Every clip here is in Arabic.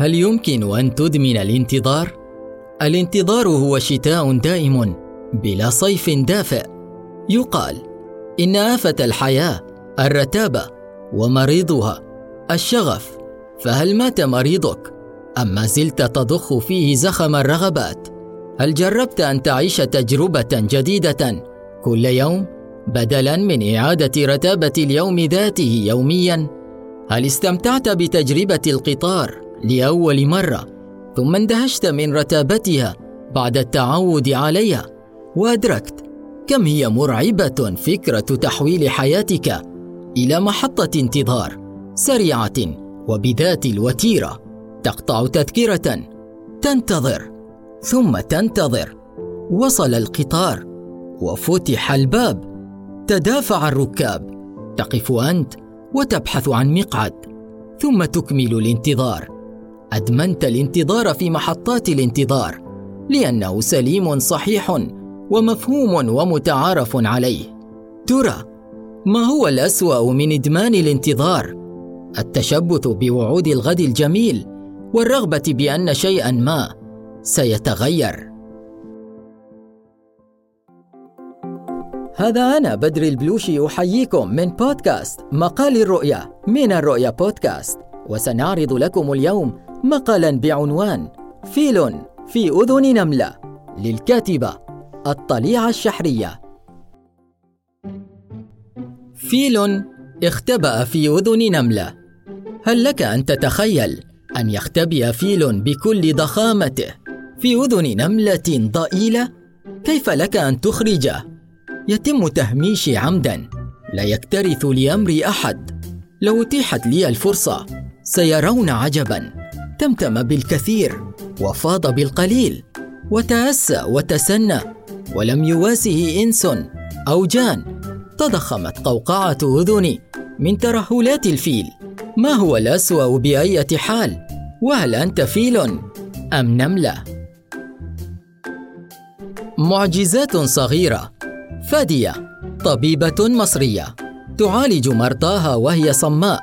هل يمكن أن تدمن الانتظار؟ الانتظار هو شتاء دائم بلا صيف دافئ. يقال إن آفة الحياة الرتابه ومريضها الشغف. فهل مات مريضك؟ أم ما زلت تضخ فيه زخم الرغبات؟ هل جربت أن تعيش تجربة جديدة كل يوم بدلا من إعادة رتابة اليوم ذاته يوميا؟ هل استمتعت بتجربة القطار؟ لأول مرة ثم اندهشت من رتابتها بعد التعود عليها وأدركت كم هي مرعبة فكرة تحويل حياتك إلى محطة انتظار سريعة وبذات الوتيرة تقطع تذكرة تنتظر ثم تنتظر وصل القطار وفتح الباب تدافع الركاب تقف أنت وتبحث عن مقعد ثم تكمل الانتظار. أدمنت الانتظار في محطات الانتظار لأنه سليم صحيح ومفهوم ومتعارف عليه. ترى ما هو الأسوأ من إدمان الانتظار؟ التشبث بوعود الغد الجميل والرغبة بأن شيئا ما سيتغير. هذا أنا بدر البلوشي أحييكم من بودكاست مقال الرؤيا من الرؤيا بودكاست وسنعرض لكم اليوم مقالا بعنوان فيل في أذن نملة للكاتبة الطليعة الشحرية. فيل اختبأ في أذن نملة. هل لك أن تتخيل أن يختبئ فيل بكل ضخامته في أذن نملة ضئيلة؟ كيف لك أن تخرجه؟ يتم تهميشي عمدا. لا يكترث لأمر أحد. لو أتيحت لي الفرصة سيرون عجبا. تمتم بالكثير وفاض بالقليل وتأسى وتسنى ولم يواسه إنس أو جان تضخمت قوقعة أذني من ترهلات الفيل ما هو الأسوأ بأية حال؟ وهل أنت فيل أم نملة؟ معجزات صغيرة فادية طبيبة مصرية تعالج مرضاها وهي صماء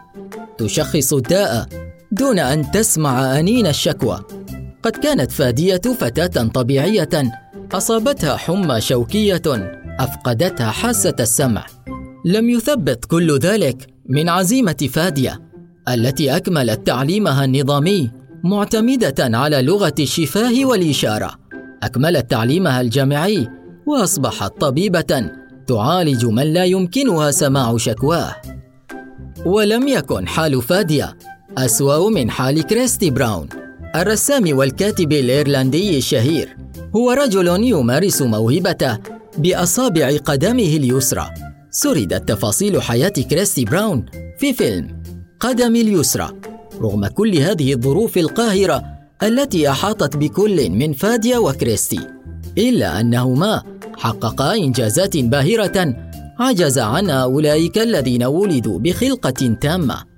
تشخص الداء دون أن تسمع أنين الشكوى. قد كانت فادية فتاة طبيعية أصابتها حمى شوكية أفقدتها حاسة السمع. لم يثبت كل ذلك من عزيمة فادية التي أكملت تعليمها النظامي معتمدة على لغة الشفاه والإشارة. أكملت تعليمها الجامعي وأصبحت طبيبة تعالج من لا يمكنها سماع شكواه. ولم يكن حال فادية أسوأ من حال كريستي براون الرسام والكاتب الإيرلندي الشهير هو رجل يمارس موهبته بأصابع قدمه اليسرى. سردت تفاصيل حياة كريستي براون في فيلم قدم اليسرى. رغم كل هذه الظروف القاهرة التي أحاطت بكل من فاديا وكريستي إلا أنهما حققا إنجازات باهرة عجز عنها أولئك الذين ولدوا بخلقة تامة.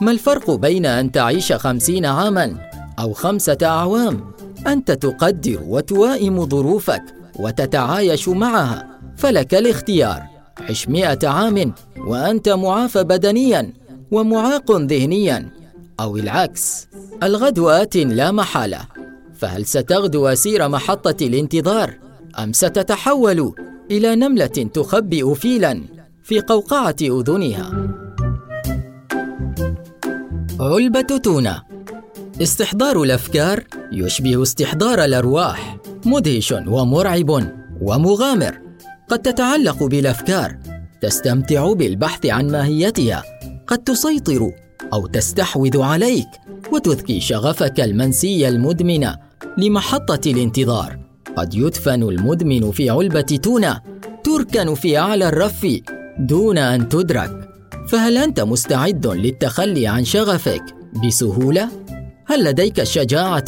ما الفرق بين أن تعيش خمسين عاما أو خمسة أعوام؟ أنت تقدر وتوائم ظروفك وتتعايش معها فلك الاختيار. عش مئة عام وأنت معافى بدنيا ومعاق ذهنيا أو العكس. الغد آت لا محالة. فهل ستغدو أسير محطة الانتظار؟ أم ستتحول إلى نملة تخبئ فيلا في قوقعة أذنها؟ علبة تونة. استحضار الأفكار يشبه استحضار الأرواح مدهش ومرعب ومغامر. قد تتعلق بالأفكار تستمتع بالبحث عن ماهيتها. قد تسيطر أو تستحوذ عليك وتذكي شغفك المنسي المدمن لمحطة الانتظار. قد يدفن المدمن في علبة تونة تركن في أعلى الرف دون أن تدرك. فهل أنت مستعد للتخلي عن شغفك بسهولة؟ هل لديك الشجاعة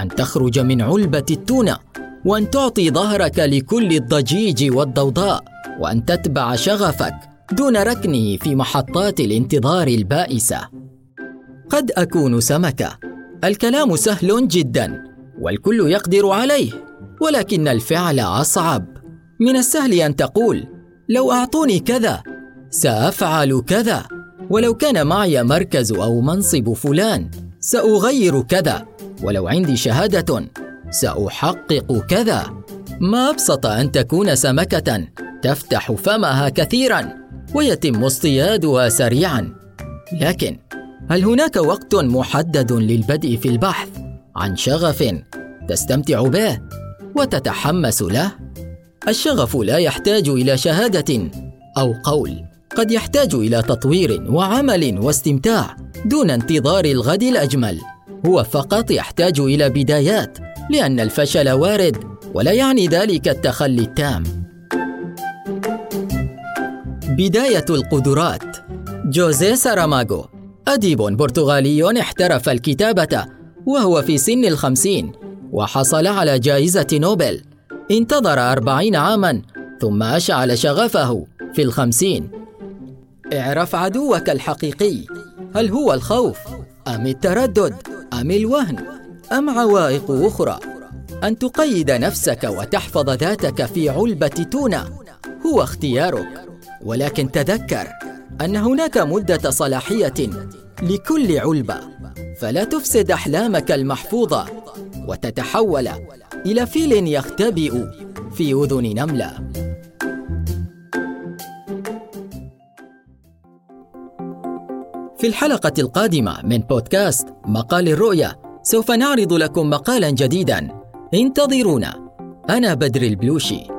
أن تخرج من علبة التونة وأن تعطي ظهرك لكل الضجيج والضوضاء وأن تتبع شغفك دون ركنه في محطات الانتظار البائسة؟ قد أكون سمكة الكلام سهل جدا والكل يقدر عليه ولكن الفعل أصعب من السهل أن تقول لو أعطوني كذا سأفعل كذا. ولو كان معي مركز أو منصب فلان سأغير كذا. ولو عندي شهادة سأحقق كذا. ما أبسط أن تكون سمكة تفتح فمها كثيرا ويتم اصطيادها سريعا. لكن هل هناك وقت محدد للبدء في البحث عن شغف تستمتع به وتتحمس له؟ الشغف لا يحتاج إلى شهادة أو قول. قد يحتاج إلى تطوير وعمل واستمتاع دون انتظار الغد الأجمل. هو فقط يحتاج إلى بدايات لأن الفشل وارد ولا يعني ذلك التخلي التام. بداية القدرات. جوزيه ساراماغو أديب برتغالي احترف الكتابة وهو في سن الخمسين وحصل على جائزة نوبل. انتظر أربعين عاما ثم أشعل شغفه في الخمسين. اعرف عدوك الحقيقي. هل هو الخوف أم التردد أم الوهن أم عوائق أخرى؟ أن تقيد نفسك وتحفظ ذاتك في علبة تونة هو اختيارك. ولكن تذكر أن هناك مدة صلاحية لكل علبة. فلا تفسد أحلامك المحفوظة وتتحول إلى فيل يختبئ في أذن نملة. في الحلقة القادمة من بودكاست مقال الرؤية سوف نعرض لكم مقالا جديدا. انتظرونا. أنا بدر البلوشي.